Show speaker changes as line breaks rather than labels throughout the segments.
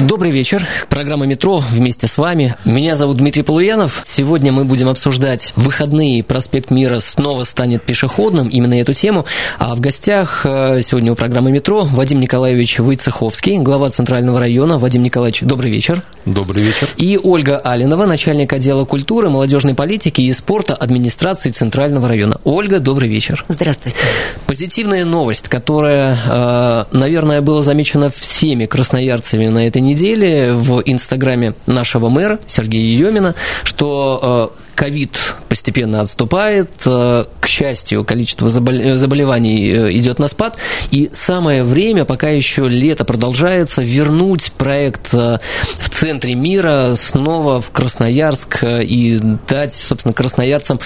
Добрый вечер. Программа «Метро» вместе с вами. Меня зовут Дмитрий Полуянов. Сегодня мы будем обсуждать выходные. Проспект Мира снова станет пешеходным. Именно эту тему. А в гостях э, сегодня у программы «Метро» Вадим Николаевич Войцеховский, глава Центрального района. Вадим Николаевич, добрый вечер.
Добрый вечер.
И Ольга Алинова, начальник отдела культуры, молодежной политики и спорта администрации Центрального района. Ольга, добрый вечер.
Здравствуйте.
Позитивная новость, которая, э, наверное, была замечена всеми красноярцами на этой неделе в инстаграме нашего мэра Сергея Еремина, что э, ковид постепенно отступает, э, к счастью, количество заболеваний идет на спад, и самое время, пока еще лето продолжается, вернуть проект в центре мира снова в Красноярск и дать, собственно, красноярцам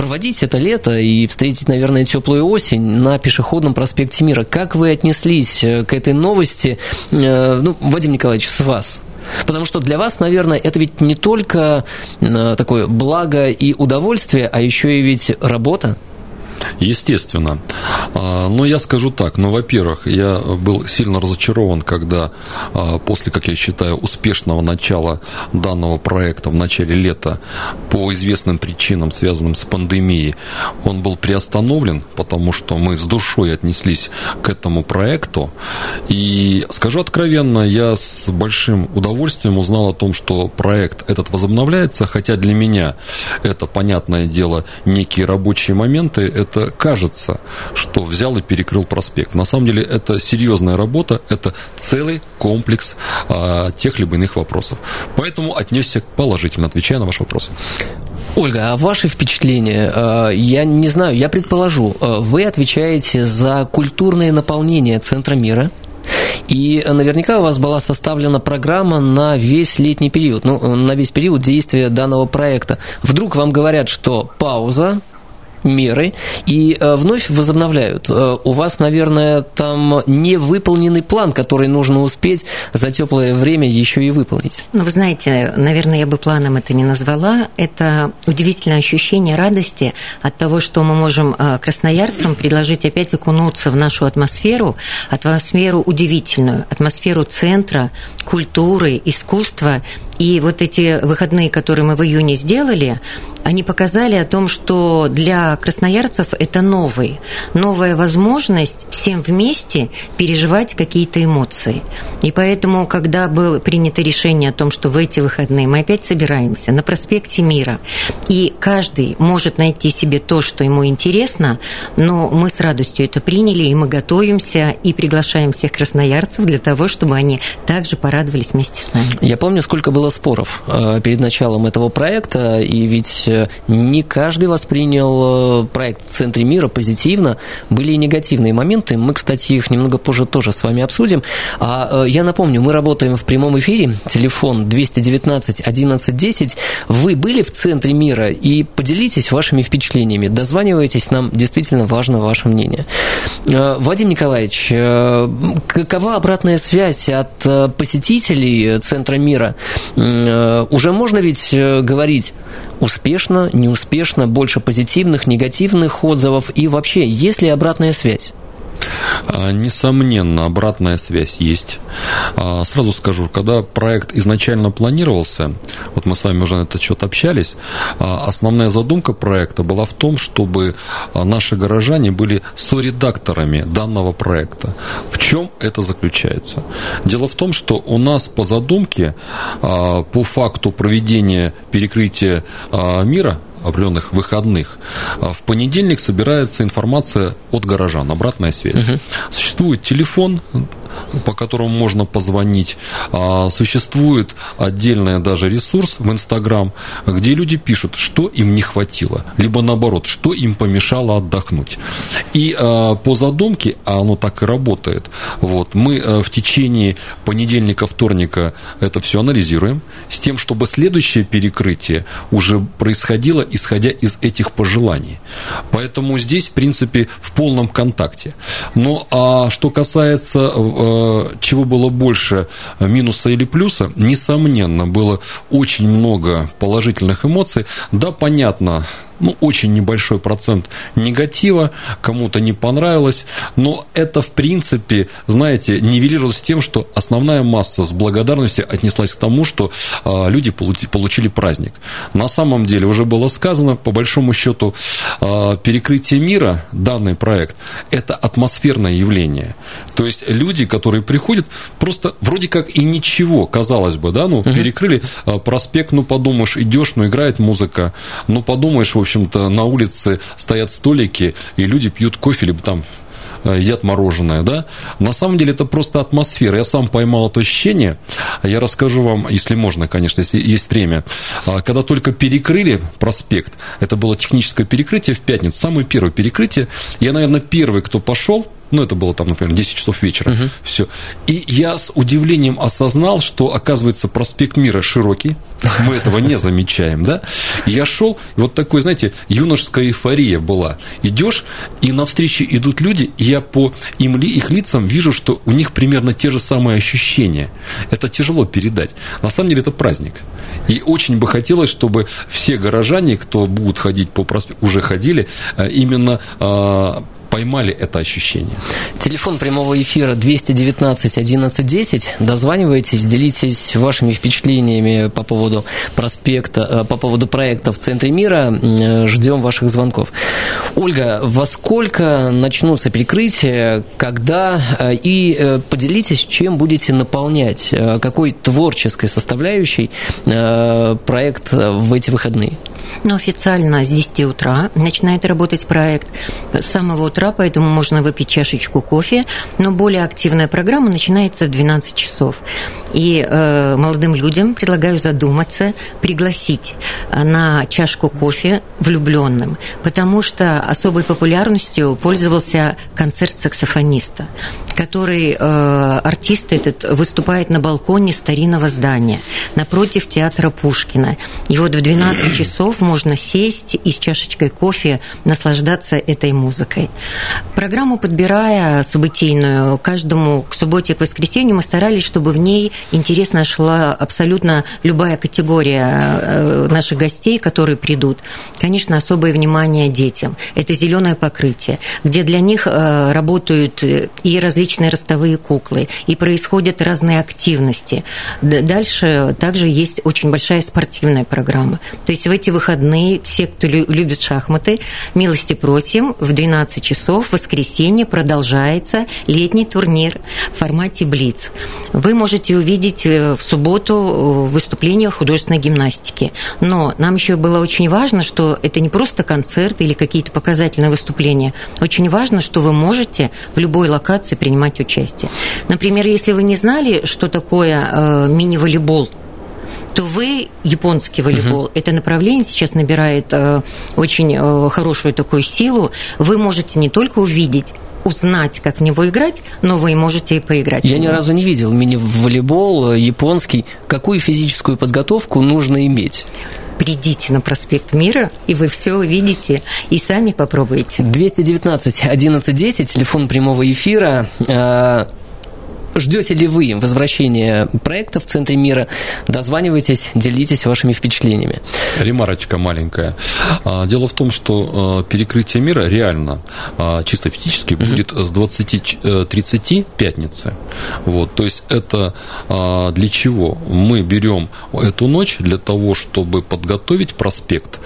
проводить это лето и встретить, наверное, теплую осень на пешеходном проспекте Мира. Как вы отнеслись э, к этой новости? Э, ну, Вадим Николаевич, с вас. Потому что для вас, наверное, это ведь не только э, такое благо и удовольствие, а еще и ведь работа.
Естественно. А, но я скажу так. Ну, во-первых, я был сильно разочарован, когда а, после, как я считаю, успешного начала данного проекта в начале лета по известным причинам, связанным с пандемией, он был приостановлен, потому что мы с душой отнеслись к этому проекту. И скажу откровенно, я с большим удовольствием узнал о том, что проект этот возобновляется, хотя для меня это, понятное дело, некие рабочие моменты, это кажется, что взял и перекрыл проспект. На самом деле это серьезная работа, это целый комплекс а, тех либо иных вопросов. Поэтому отнесся положительно, отвечая на ваш вопрос.
Ольга, а ваши впечатления? А, я не знаю, я предположу, а, вы отвечаете за культурное наполнение Центра мира. И наверняка у вас была составлена программа на весь летний период, ну, на весь период действия данного проекта. Вдруг вам говорят, что пауза, меры и э, вновь возобновляют. Э, у вас, наверное, там не выполненный план, который нужно успеть за теплое время еще и выполнить.
Ну, вы знаете, наверное, я бы планом это не назвала. Это удивительное ощущение радости от того, что мы можем э, красноярцам предложить опять окунуться в нашу атмосферу, атмосферу удивительную, атмосферу центра, культуры, искусства. И вот эти выходные, которые мы в июне сделали, они показали о том, что для красноярцев это новый, новая возможность всем вместе переживать какие-то эмоции. И поэтому, когда было принято решение о том, что в эти выходные мы опять собираемся на проспекте Мира, и каждый может найти себе то, что ему интересно, но мы с радостью это приняли, и мы готовимся и приглашаем всех красноярцев для того, чтобы они также порадовались вместе с нами.
Я помню, сколько было споров э, перед началом этого проекта, и ведь э, не каждый воспринял э, проект в центре мира позитивно, были и негативные моменты. Мы, кстати, их немного позже тоже с вами обсудим. А я напомню, мы работаем в прямом эфире, телефон 219 11 10. Вы были в центре мира и поделитесь вашими впечатлениями. Дозванивайтесь, нам действительно важно ваше мнение. Вадим Николаевич, какова обратная связь от посетителей центра мира? Уже можно ведь говорить успешно, неуспешно, больше позитивных, негативных отзывов и вообще, есть ли обратная связь?
А, несомненно, обратная связь есть. А, сразу скажу, когда проект изначально планировался, вот мы с вами уже на этот счет общались, а, основная задумка проекта была в том, чтобы наши горожане были соредакторами данного проекта. В чем это заключается? Дело в том, что у нас по задумке, по факту проведения перекрытия мира, определенных выходных. А в понедельник собирается информация от горожан, обратная связь. Угу. Существует телефон, по которому можно позвонить. А, существует отдельный даже ресурс в Инстаграм, где люди пишут, что им не хватило, либо наоборот, что им помешало отдохнуть. И а, по задумке, а оно так и работает, вот, мы а, в течение понедельника, вторника это все анализируем, с тем, чтобы следующее перекрытие уже происходило, исходя из этих пожеланий. Поэтому здесь, в принципе, в полном контакте. Но а что касается э, чего было больше, минуса или плюса, несомненно, было очень много положительных эмоций. Да, понятно, ну, очень небольшой процент негатива, кому-то не понравилось, но это, в принципе, знаете, нивелировалось тем, что основная масса с благодарностью отнеслась к тому, что а, люди получили праздник. На самом деле, уже было сказано, по большому счету, а, перекрытие мира, данный проект, это атмосферное явление. То есть люди, которые приходят, просто вроде как и ничего, казалось бы, да, ну, угу. перекрыли а, проспект, ну, подумаешь, идешь, ну, играет музыка, ну, подумаешь, в общем, общем-то, на улице стоят столики, и люди пьют кофе, либо там э, едят мороженое, да? На самом деле это просто атмосфера. Я сам поймал это ощущение. Я расскажу вам, если можно, конечно, если есть время. А, когда только перекрыли проспект, это было техническое перекрытие в пятницу, самое первое перекрытие. Я, наверное, первый, кто пошел, ну, это было там, например, 10 часов вечера. Угу. Все. И я с удивлением осознал, что, оказывается, проспект Мира широкий. Мы этого не замечаем, да? Я шел, и вот такой, знаете, юношеская эйфория была. Идешь, и навстречу идут люди, и я по им, их лицам вижу, что у них примерно те же самые ощущения. Это тяжело передать. На самом деле это праздник. И очень бы хотелось, чтобы все горожане, кто будут ходить по проспекту, уже ходили, э, именно а, поймали это ощущение.
Телефон прямого эфира 219 1110. Дозванивайтесь, делитесь вашими впечатлениями по поводу проспекта, э, по поводу проекта в центре мира. Ждем ваших звонков. Ольга, во сколько начнутся перекрытия, когда э, и э, поделитесь, чем будете наполнять, какой творческой составляющей проект в эти выходные?
Ну, официально с 10 утра начинает работать проект. С самого утра, поэтому можно выпить чашечку кофе. Но более активная программа начинается в 12 часов. И э, молодым людям предлагаю задуматься, пригласить на чашку кофе влюбленным, потому что особой популярностью пользовался концерт саксофониста, который э, артист этот выступает на балконе старинного здания напротив театра Пушкина. И вот в 12 часов можно сесть и с чашечкой кофе наслаждаться этой музыкой. Программу подбирая событийную каждому к субботе, к воскресенью мы старались, чтобы в ней интересно шла абсолютно любая категория э, наших гостей, которые придут. Конечно, особое внимание детям. Это зеленое покрытие, где для них э, работают и различные ростовые куклы, и происходят разные активности. Дальше также есть очень большая спортивная программа. То есть в эти выходные все, кто любит шахматы, милости просим, в 12 часов в воскресенье продолжается летний турнир в формате Блиц. Вы можете увидеть э, в субботу э, выступление художественной гимнастики. Но нам еще было очень важно, что это не просто концерт или какие-то показательные выступления. Очень важно, что вы можете в любой локации принимать участие. Например, если вы не знали, что такое э, мини-волейбол, то вы японский волейбол. Угу. Это направление сейчас набирает э, очень э, хорошую такую силу. Вы можете не только увидеть узнать, как в него играть, но вы можете и поиграть.
Я ни разу не видел мини-волейбол э, японский. Какую физическую подготовку нужно иметь?
придите на проспект Мира, и вы все увидите, и сами попробуйте.
219 1110, телефон прямого эфира. Э, Ждете ли вы возвращения проекта в центре мира? Дозванивайтесь, делитесь вашими впечатлениями.
Ремарочка маленькая. А, дело в том, что а, перекрытие мира реально, а, чисто физически, будет с 20.30 пятницы. Вот, то есть это для чего? Мы берем эту ночь для того, чтобы подготовить проспект,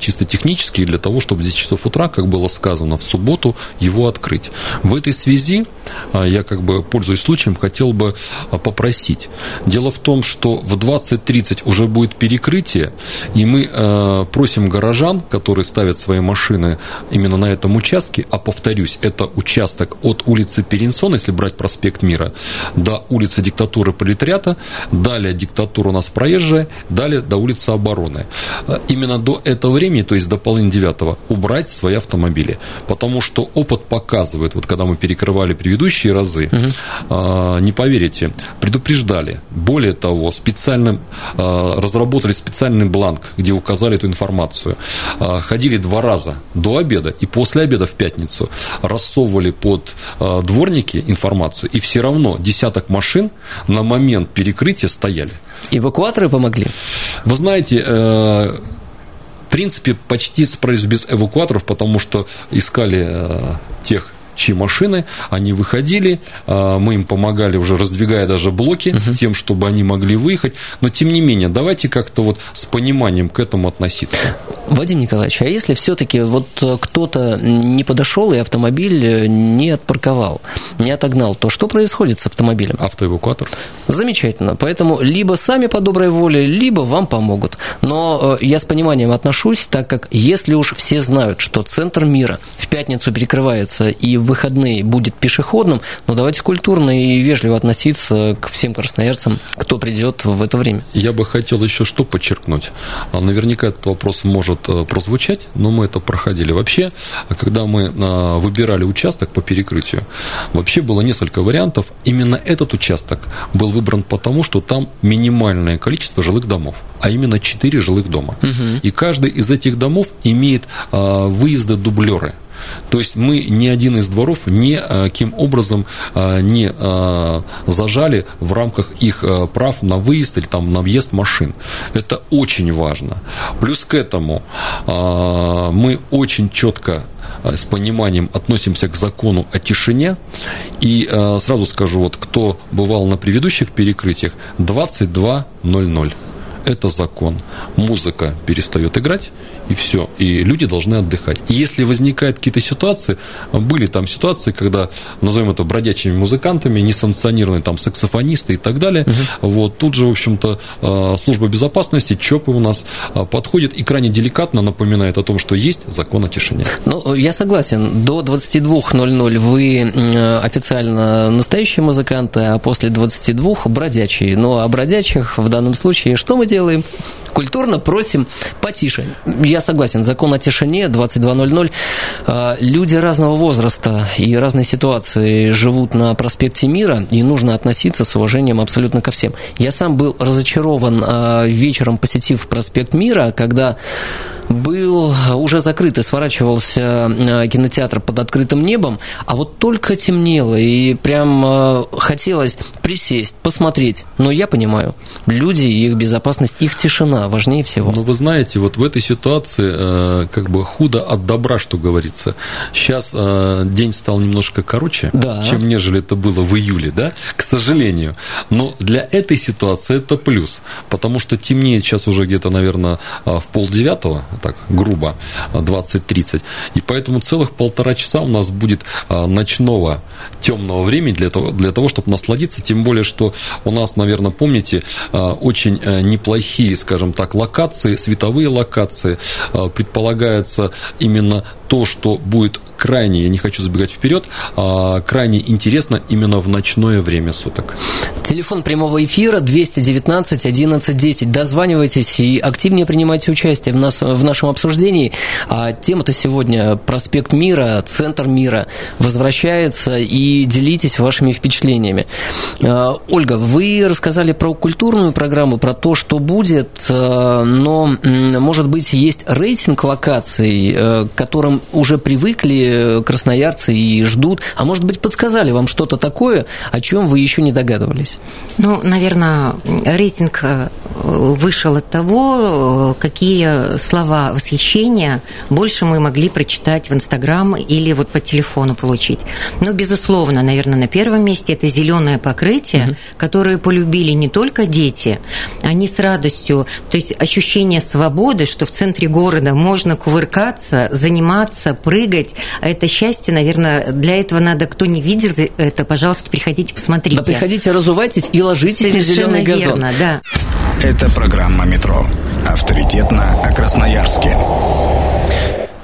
чисто технически, для того, чтобы в 10 часов утра, как было сказано, в субботу его открыть. В этой связи я как бы пользуюсь случаем, товарищам хотел бы попросить. Дело в том, что в 20.30 уже будет перекрытие, и мы просим горожан, которые ставят свои машины именно на этом участке, а повторюсь, это участок от улицы Перенсон, если брать проспект Мира, до улицы Диктатуры Пролетариата, далее диктатура у нас проезжая, далее до улицы Обороны. Именно до этого времени, то есть до половины девятого, убрать свои автомобили. Потому что опыт показывает, вот когда мы перекрывали предыдущие разы, угу. Не поверите, предупреждали. Более того, специальным, а, разработали специальный бланк, где указали эту информацию. А, ходили два раза до обеда и после обеда в пятницу, рассовывали под дворники информацию, и все равно десяток машин на момент перекрытия стояли.
Эвакуаторы помогли?
Вы знаете, э, в принципе, почти справились без эвакуаторов, потому что искали э, тех чьи машины, они выходили, э, мы им помогали уже раздвигая даже блоки угу. тем, чтобы они могли выехать, но тем не менее, давайте как-то вот с пониманием к этому относиться.
Вадим Николаевич, а если все-таки вот кто-то не подошел и автомобиль не отпарковал, не отогнал, то что происходит с автомобилем?
Автоэвакуатор.
Замечательно. Поэтому либо сами по доброй воле, либо вам помогут. Но э, я с пониманием отношусь, так как если уж все знают, что центр мира в пятницу перекрывается и выходные будет пешеходным, ну давайте культурно и вежливо относиться к всем красноярцам, кто придет в это время.
Я бы хотел еще что подчеркнуть. А, наверняка этот вопрос может э, прозвучать, но мы это проходили. Вообще, когда мы а, выбирали участок по перекрытию, вообще было несколько вариантов. Именно этот участок был выбран потому, что там минимальное количество жилых домов, а именно 4 жилых дома. Угу. И каждый из этих домов имеет а, выезды-дублеры. То есть мы ни один из дворов никаким образом а, не а, зажали в рамках их прав на выезд или там, на въезд машин. Это очень важно. Плюс к этому мы очень четко с пониманием относимся к закону о тишине. И сразу скажу, вот кто бывал на предыдущих перекрытиях, 22.00 это закон. Музыка перестает играть, и все. И люди должны отдыхать. И если возникают какие-то ситуации, были там ситуации, когда, назовем это бродячими музыкантами, несанкционированные там саксофонисты и так далее, угу. вот, тут же, в общем-то, а, служба безопасности, ЧОПы у нас а, подходит и крайне деликатно напоминает о том, что есть закон о тишине.
Ну, я согласен. До 22.00 вы официально настоящие музыканты, а после 22 бродячие. Но ну, о бродячих в данном случае что мы делаем? Культурно просим потише. Я согласен, закон о тишине 22.00. А, люди разного возраста и разной ситуации живут на проспекте Мира, и нужно относиться с уважением абсолютно ко всем. Я сам был разочарован а, вечером, посетив проспект Мира, когда был уже закрыт и сворачивался э, кинотеатр под открытым небом, а вот только темнело, и прям э, хотелось присесть, посмотреть. Но я понимаю, люди, их безопасность, их тишина важнее всего.
Но вы знаете, вот в этой ситуации э, как бы худо от добра, что говорится. Сейчас день стал немножко короче, да. чем нежели это было в июле, да, к сожалению. Но для этой ситуации это плюс, потому что темнеет сейчас уже где-то, наверное, в полдевятого, так грубо, 20-30. И поэтому целых полтора часа у нас будет а, ночного темного времени для того, для того, чтобы насладиться. Тем более, что у нас, наверное, помните, а, очень э, неплохие, скажем так, локации, световые локации. А, предполагается именно то, что будет крайне, я не хочу забегать вперед, а крайне интересно именно в ночное время суток.
Телефон прямого эфира 219 11 10. Дозванивайтесь и активнее принимайте участие в, нас, в нашем обсуждении. А тема-то сегодня проспект Мира, центр мира возвращается и делитесь вашими впечатлениями. А, Ольга, вы рассказали про культурную программу, про то, что будет, а, но, может быть, есть рейтинг локаций, э, уже привыкли красноярцы и ждут, а может быть подсказали вам что-то такое, о чем вы еще не догадывались?
Ну, наверное, рейтинг э, вышел от того, какие слова восхищения больше мы могли прочитать в Инстаграм или вот по телефону получить. Но, безусловно, наверное, на первом месте это зеленое покрытие, угу. которое полюбили не только дети, они с радостью, то есть ощущение свободы, что в центре города можно кувыркаться, заниматься, прыгать. А это счастье, наверное, для этого надо, кто не видел это, пожалуйста, приходите, посмотрите. Да,
приходите, разувайтесь и ложитесь Совершенно на зеленый газон. Верно,
да.
Это программа «Метро». Авторитетно о Красноярске.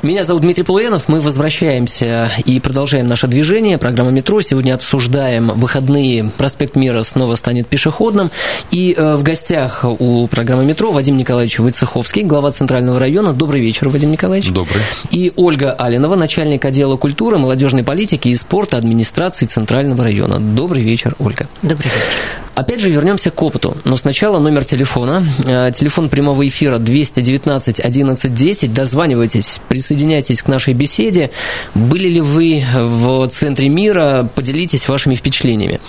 Меня зовут Дмитрий Полуянов. Мы возвращаемся и продолжаем наше движение. Программа «Метро». Сегодня обсуждаем выходные. Проспект Мира снова станет пешеходным. И э, в гостях у программы «Метро» Вадим Николаевич Войцеховский, глава Центрального района. Добрый вечер, Вадим Николаевич.
Добрый.
И Ольга Алинова, начальник отдела культуры, молодежной политики и спорта администрации Центрального района. Добрый вечер, Ольга.
Добрый вечер.
Опять же, вернемся к опыту. Но сначала номер телефона. Э, телефон прямого эфира 219 11 10. Дозванивайтесь, присоединяйтесь к нашей беседе. Были ли вы в центре мира? Поделитесь вашими впечатлениями.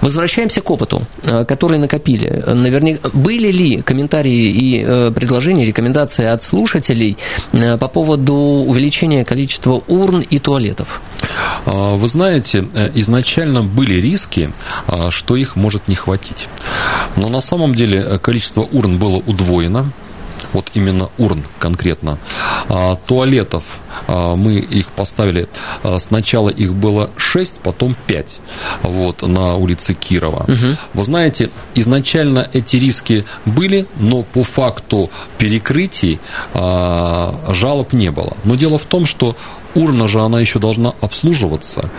Возвращаемся к опыту, э, который накопили. Наверняка были ли комментарии и э, предложения, рекомендации от слушателей по поводу увеличения количества урн и туалетов?
А, вы знаете, изначально были риски, а, что их может не хватить. Но на самом деле э, количество урн было удвоено, вот именно урн конкретно. А, туалетов а, мы их поставили, а, сначала их было 6, потом 5 вот, на улице Кирова. Угу. Вы знаете, изначально эти риски были, но по факту перекрытий а, жалоб не было. Но дело в том, что урна же она еще должна обслуживаться.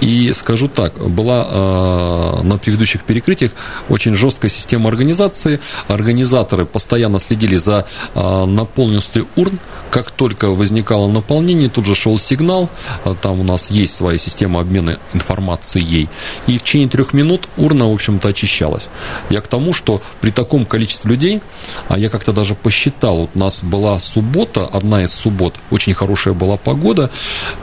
И скажу так, была э, на предыдущих перекрытиях очень жесткая система организации. Организаторы постоянно следили за э, наполненностью урн. Как только возникало наполнение, тут же шел сигнал. Э, там у нас есть своя система обмена информацией. И в течение трех минут урна, в общем-то, очищалась. Я к тому, что при таком количестве людей, а я как-то даже посчитал, вот у нас была суббота, одна из суббот, очень хорошая была погода,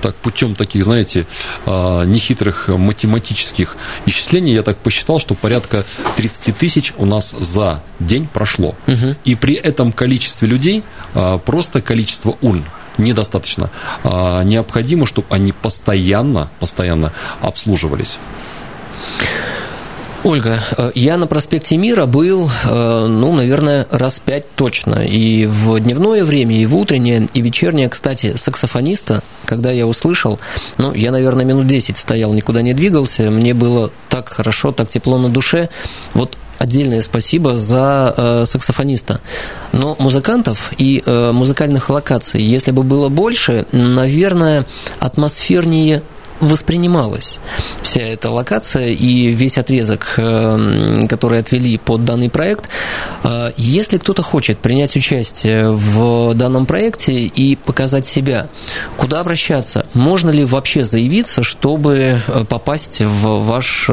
так путем таких, знаете, а, нехитрых математических исчислений я так посчитал, что порядка 30 тысяч у нас за день прошло. Угу. И при этом количестве людей а, просто количество урн недостаточно. А, необходимо, чтобы они постоянно, постоянно обслуживались.
Ольга, э, я на проспекте Мира был, э, ну, наверное, раз пять точно. И в дневное время, и в утреннее, и вечернее. Кстати, саксофониста, когда я услышал, ну, я, наверное, минут 10 стоял, никуда не двигался. Мне было так хорошо, так тепло на душе. Вот отдельное спасибо за э, саксофониста. Но музыкантов и э, музыкальных локаций, если бы было больше, наверное, атмосфернее воспринималась вся эта локация и весь отрезок, э, который отвели под данный проект. Э, если кто-то хочет принять участие в данном проекте и показать себя, куда обращаться? Можно ли вообще заявиться, чтобы э, попасть в ваш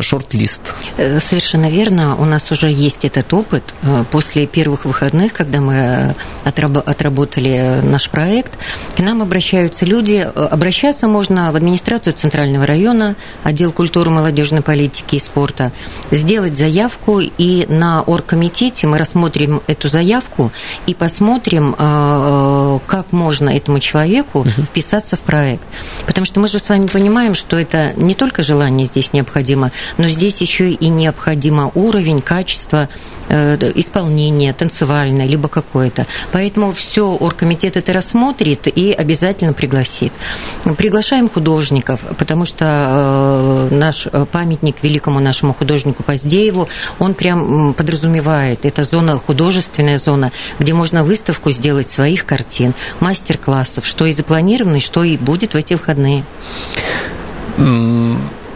шорт-лист?
Совершенно верно. У нас уже есть этот опыт. После первых выходных, когда мы отработали наш проект, к нам обращаются люди. Обращаться можно в администрацию администрацию Центрального района, отдел культуры, молодежной политики и спорта, сделать заявку, и на оргкомитете мы рассмотрим эту заявку и посмотрим, э, как можно этому человеку вписаться в проект. Потому что мы же с вами понимаем, что это не только желание здесь необходимо, но здесь еще и необходимо уровень, качество Э, исполнение танцевальное, либо какое-то. Поэтому все оргкомитет это рассмотрит и обязательно пригласит. Приглашаем художников, потому что э, наш памятник великому нашему художнику Поздееву, он прям подразумевает, это зона, художественная зона, где можно выставку сделать своих картин, мастер-классов, что и запланировано, и что и будет в эти выходные.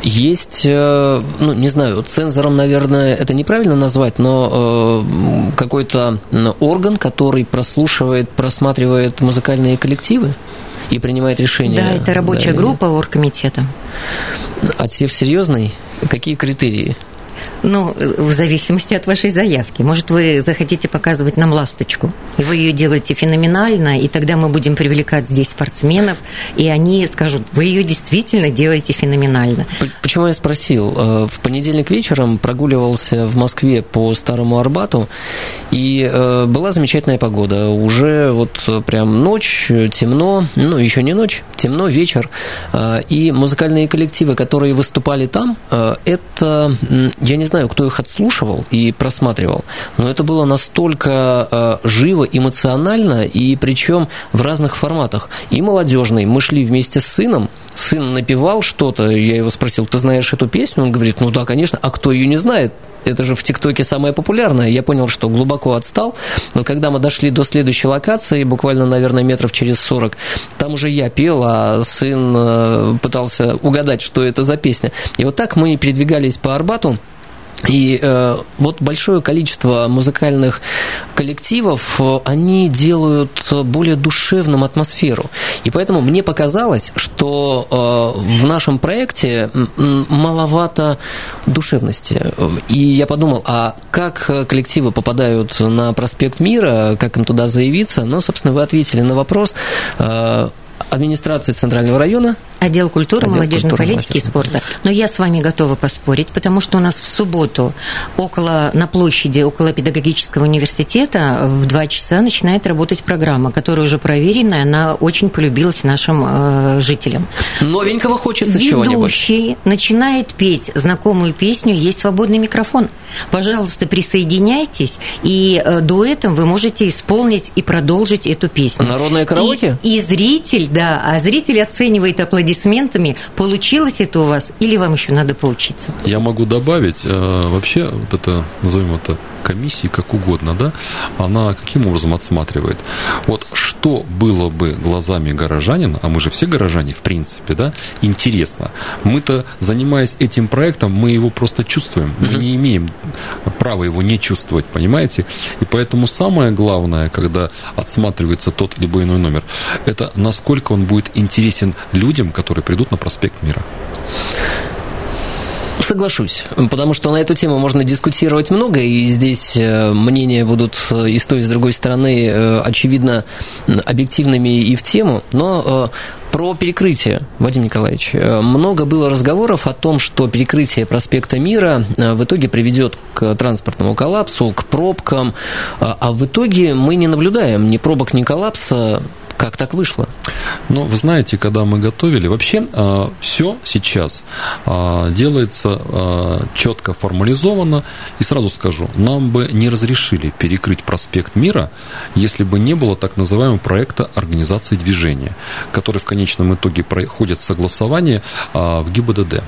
Есть, э, ну, не знаю, цензором, наверное, это неправильно назвать, но э, какой-то орган, который прослушивает, просматривает музыкальные коллективы и принимает решения.
Да, это рабочая да, группа оргкомитета.
Отсев серьезный? Какие критерии?
Ну, в зависимости от вашей заявки. Может, вы захотите показывать нам ласточку, и вы ее делаете феноменально, и тогда мы будем привлекать здесь спортсменов, и они скажут, вы ее действительно делаете феноменально.
Почему я спросил? Э, в понедельник вечером прогуливался в Москве по Старому Арбату, и э, была замечательная погода. Уже вот прям ночь, темно, ну, еще не ночь, темно, вечер. Э, и музыкальные коллективы, которые выступали там, это, я не знаю, кто их отслушивал и просматривал, но это было настолько живо, эмоционально, и причем в разных форматах. И молодежный. Мы шли вместе с сыном, сын напевал что-то, я его спросил, ты знаешь эту песню? Он говорит, ну да, конечно, а кто ее не знает? это же в ТикТоке самое популярное. Я понял, что глубоко отстал, но когда мы дошли до следующей локации, буквально, наверное, метров через 40, там уже я пел, а сын э, пытался угадать, что это за песня. И вот так мы передвигались по Арбату, и э, вот большое количество музыкальных коллективов, они делают более душевным атмосферу. И поэтому мне показалось, что э, в нашем проекте маловато душевности. И я подумал, а как коллективы попадают на проспект Мира, как им туда заявиться? Ну, собственно, вы ответили на вопрос. Э, администрации Центрального района.
Отдел культуры, Отдел молодежной культуры, политики и спорта. Но я с вами готова поспорить, потому что у нас в субботу около, на площади около педагогического университета в два часа начинает работать программа, которая уже проверенная, она очень полюбилась нашим э, жителям.
Новенького хочется
чего-нибудь. Ведущий начинает петь знакомую песню «Есть свободный микрофон». Пожалуйста, присоединяйтесь, и э, дуэтом вы можете исполнить и продолжить эту песню.
Народное караоке?
И, и зритель, да, а зритель оценивает аплодисментами, получилось это у вас или вам еще надо поучиться.
Я могу добавить, э, вообще вот это, назовем это комиссии, как угодно, да, она каким образом отсматривает? Вот что было бы глазами горожанина, а мы же все горожане, в принципе, да, интересно. Мы-то, занимаясь этим проектом, мы его просто чувствуем. Мы не имеем права его не чувствовать, понимаете? И поэтому самое главное, когда отсматривается тот либо иной номер, это насколько он будет интересен людям, которые придут на проспект Мира.
Соглашусь, потому что на эту тему можно дискутировать много, и здесь э, мнения будут э, и с той, и с другой стороны, э, очевидно, объективными и в тему, но про перекрытие, Вадим Николаевич. Много было разговоров о том, что перекрытие проспекта Мира в итоге приведет к транспортному коллапсу, к пробкам, а в итоге мы не наблюдаем ни пробок, ни коллапса. Как так вышло?
Ну, вы знаете, когда мы готовили, вообще э, все сейчас э, делается э, четко формализовано. И сразу скажу, нам бы не разрешили перекрыть проспект Мира, если бы не было так называемого проекта организации движения, который в конечном итоге проходит согласование э, в ГИБДД.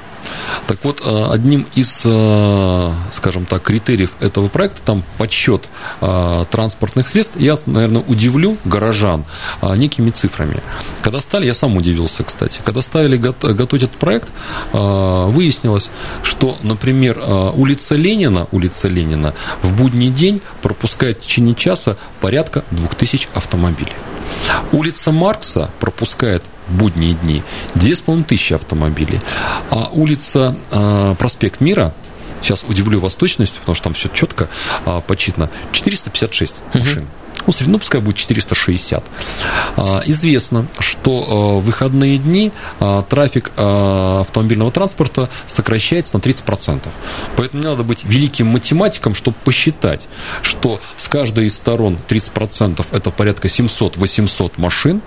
Так вот, одним из, скажем так, критериев этого проекта, там подсчет транспортных средств, я, наверное, удивлю горожан некими цифрами. Когда стали, я сам удивился, кстати, когда ставили готовить этот проект, выяснилось, что, например, улица Ленина, улица Ленина в будний день пропускает в течение часа порядка 2000 автомобилей. Улица Маркса пропускает в будние дни 2500 автомобилей. А улица э, Проспект Мира, сейчас удивлю вас точностью, потому что там все четко э, подсчитано, 456 машин. Угу ну, средний, ну, пускай будет 460. А, известно, что а, в выходные дни а, трафик автомобильного транспорта сокращается на 30%. Поэтому не надо быть великим математиком, чтобы посчитать, что с каждой из сторон 30% это порядка 700-800 машин,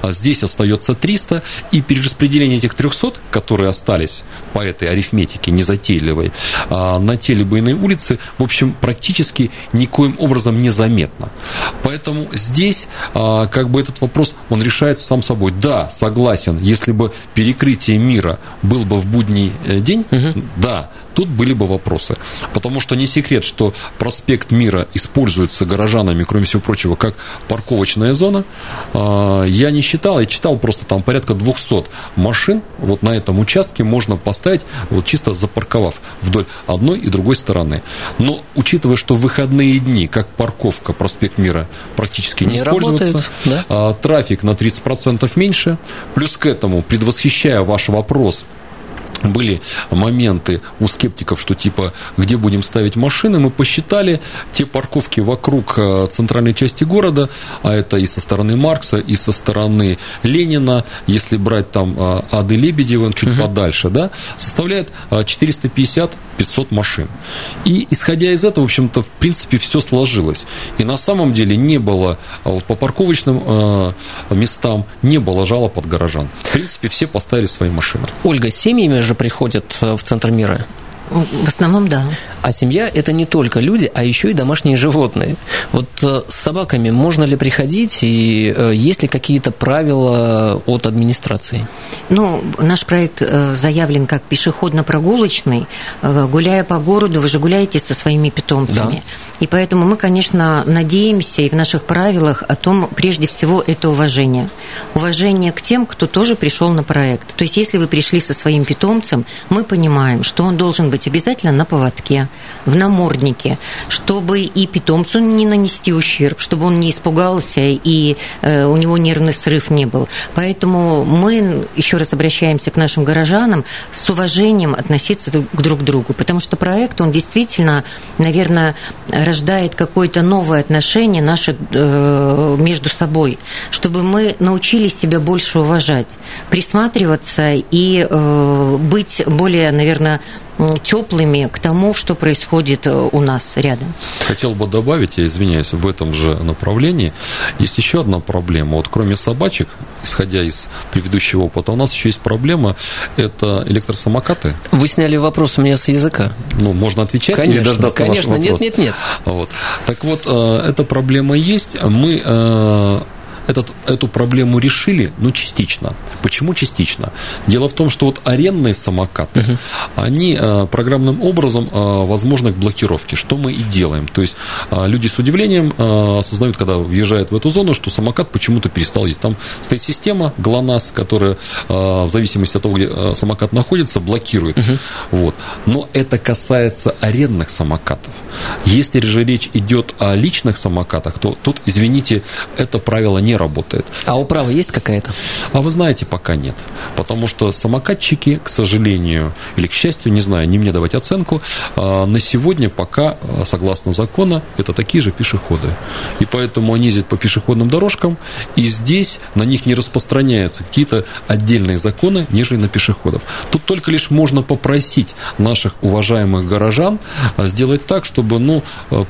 а здесь остается 300, и перераспределение этих 300, которые остались по этой арифметике незатейливой, на те либо иные улицы, в общем, практически никоим образом незаметно. Поэтому здесь а, как бы этот вопрос, он решается сам собой. Да, согласен, если бы перекрытие мира был бы в будний э, день, угу. да, тут были бы вопросы. Потому что не секрет, что проспект Мира используется горожанами, кроме всего прочего, как парковочная зона. А, я не считал, я читал просто там порядка 200 машин вот на этом участке можно поставить, вот чисто запарковав вдоль одной и другой стороны. Но учитывая, что в выходные дни, как парковка проспект Мира практически не, не используется, работает, да? А, трафик на 30% меньше, плюс к этому, предвосхищая ваш вопрос были моменты у скептиков, что типа, где будем ставить машины, мы посчитали те парковки вокруг э, центральной части города, а это и со стороны Маркса, и со стороны Ленина, если брать там э, Ады Лебедева чуть угу. подальше, да, составляет 450-500 э, машин. И исходя из этого, в общем-то, в принципе, все сложилось. И на самом деле не было вот по парковочным местам не было жалоб от горожан. В принципе, все поставили свои машины.
Ольга, семьями же приходят э, в центр мира?
В основном, да.
А семья – это не только люди, а еще и домашние животные. Вот э, с собаками можно ли приходить, и э, есть ли какие-то правила от администрации?
Ну, наш проект заявлен как пешеходно-прогулочный. Гуляя по городу, вы же гуляете со своими питомцами. Да. И поэтому мы, конечно, надеемся и в наших правилах о том, прежде всего, это уважение. Уважение к тем, кто тоже пришел на проект. То есть, если вы пришли со своим питомцем, мы понимаем, что он должен быть обязательно на поводке, в наморднике, чтобы и питомцу не нанести ущерб, чтобы он не испугался и э, у него нервный срыв не был. Поэтому мы еще раз обращаемся к нашим горожанам с уважением относиться друг к другу, потому что проект, он действительно, наверное, рождает какое-то новое отношение наше э, между собой, чтобы мы научились себя больше уважать, присматриваться и э, быть более, наверное, теплыми к тому, что происходит э, у нас рядом.
Хотел бы добавить, я извиняюсь, в этом же направлении есть еще одна проблема. Вот кроме собачек, исходя из предыдущего опыта, у нас еще есть проблема – это электросамокаты.
Вы сняли вопрос у меня с языка.
Ну, можно отвечать
конечно, или дождаться Конечно, нет, нет, нет.
Вот. Так вот, э, эта проблема есть. Мы э, этот, эту проблему решили, но частично. Почему частично? Дело в том, что вот арендные самокаты, uh-huh. они э, программным образом э, возможны к блокировке, что мы и делаем. То есть э, люди с удивлением осознают, когда въезжают в эту зону, что самокат почему-то перестал ездить. Там стоит система ГЛОНАСС, которая в зависимости от того, где самокат находится, блокирует. Uh-huh. Вот. Но это касается арендных самокатов. Если же речь идет о личных самокатах, то тут, извините, это правило не работает.
А управа есть какая-то?
А вы знаете, пока нет. Потому что самокатчики, к сожалению, или к счастью, не знаю, не мне давать оценку, а, на сегодня пока, а, согласно закону, это такие же пешеходы. И поэтому они ездят по пешеходным дорожкам, и здесь на них не распространяются какие-то отдельные законы, нежели на пешеходов. Тут только лишь можно попросить наших уважаемых горожан а, сделать так, чтобы ну,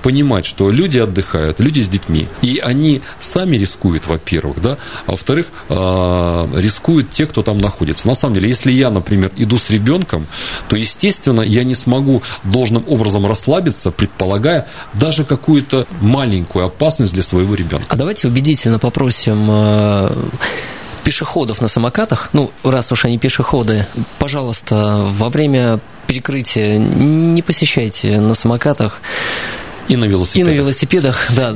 понимать, что люди отдыхают, люди с детьми, и они сами рискуют, во во-первых, да, а во-вторых, а, рискуют те, кто там находится. На самом деле, если я, например, иду с ребенком, то, естественно, я не смогу должным образом расслабиться, предполагая даже какую-то маленькую опасность для своего ребенка.
А давайте убедительно попросим а, пешеходов на самокатах, ну, раз уж они пешеходы, пожалуйста, во время перекрытия не посещайте на самокатах
и на велосипедах.
И на велосипедах, да.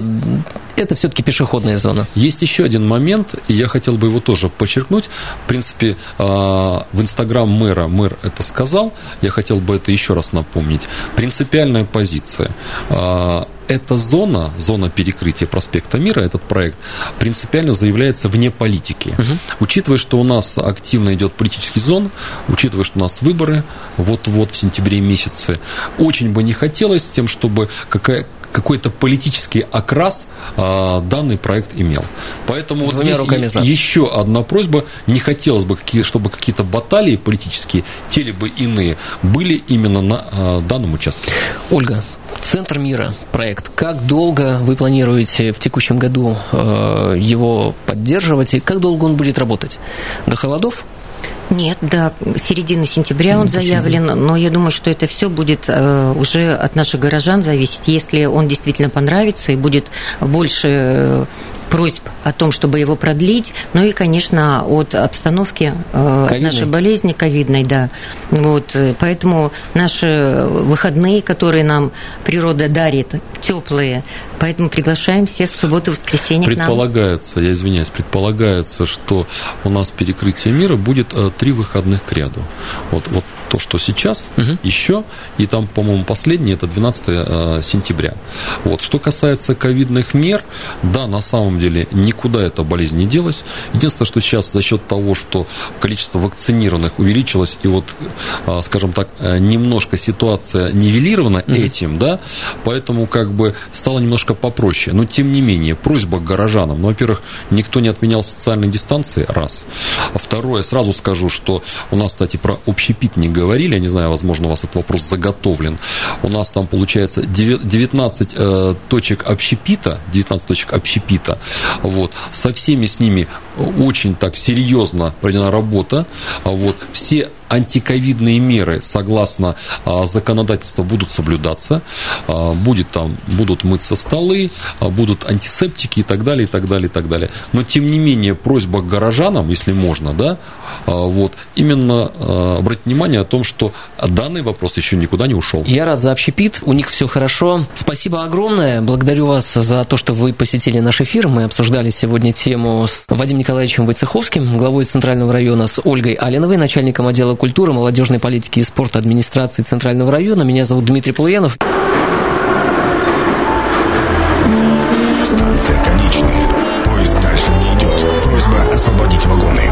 Это все-таки пешеходная зона.
Есть еще один момент, и я хотел бы его тоже подчеркнуть. В принципе, а, в Инстаграм мэра мэр это сказал. Я хотел бы это еще раз напомнить. Принципиальная позиция а, эта зона, зона перекрытия проспекта Мира, этот проект, принципиально заявляется вне политики. Угу. Учитывая, что у нас активно идет политический зон, учитывая, что у нас выборы вот-вот в сентябре месяце, очень бы не хотелось тем, чтобы какая какой-то политический окрас а, данный проект имел. Поэтому вот здесь еще одна просьба. Не хотелось бы, чтобы какие-то баталии политические, те либо иные, были именно на а, данном участке.
Ольга, Центр мира проект. Как долго вы планируете в текущем году э, его поддерживать и как долго он будет работать? До холодов?
Нет, до середины сентября он заявлен, но я думаю, что это все будет э, уже от наших горожан зависеть. Если он действительно понравится и будет больше э, просьб о том, чтобы его продлить, ну и, конечно, от обстановки э, от нашей болезни ковидной, да. Вот, э, поэтому наши выходные, которые нам природа дарит, теплые, поэтому приглашаем всех в субботу, воскресенье
Предполагается, я извиняюсь, предполагается, что у нас перекрытие мира будет э, три выходных к ряду. Вот, вот то, что сейчас, угу. еще, и там, по-моему, последний, это 12 э, сентября. Вот. Что касается ковидных мер, да, на самом деле никуда эта болезнь не делась. Единственное, что сейчас за счет того, что количество вакцинированных увеличилось, и вот, э, скажем так, немножко ситуация нивелирована угу. этим, да, поэтому как бы стало немножко попроще. Но, тем не менее, просьба к горожанам, ну, во-первых, никто не отменял социальной дистанции, раз. Второе, сразу скажу, что у нас, кстати, про общепит не говорили, я не знаю, возможно, у вас этот вопрос заготовлен. У нас там, получается, 19 э, точек общепита, 19 точек общепита, вот, со всеми с ними очень так серьезно проведена работа, вот, все антиковидные меры, согласно а, законодательству, будут соблюдаться. А, будет там, будут мыться столы, а, будут антисептики и так далее, и так далее, и так далее. Но, тем не менее, просьба к горожанам, если можно, да, вот, именно обратить внимание о том, что данный вопрос еще никуда не ушел.
Я рад за общепит, у них все хорошо. Спасибо огромное, благодарю вас за то, что вы посетили наш эфир. Мы обсуждали сегодня тему с Вадимом Николаевичем Войцеховским, главой Центрального района, с Ольгой Алиновой, начальником отдела культуры, молодежной политики и спорта администрации Центрального района. Меня зовут Дмитрий Полуянов.
Станция конечная. Поезд дальше не идет. Просьба освободить вагоны.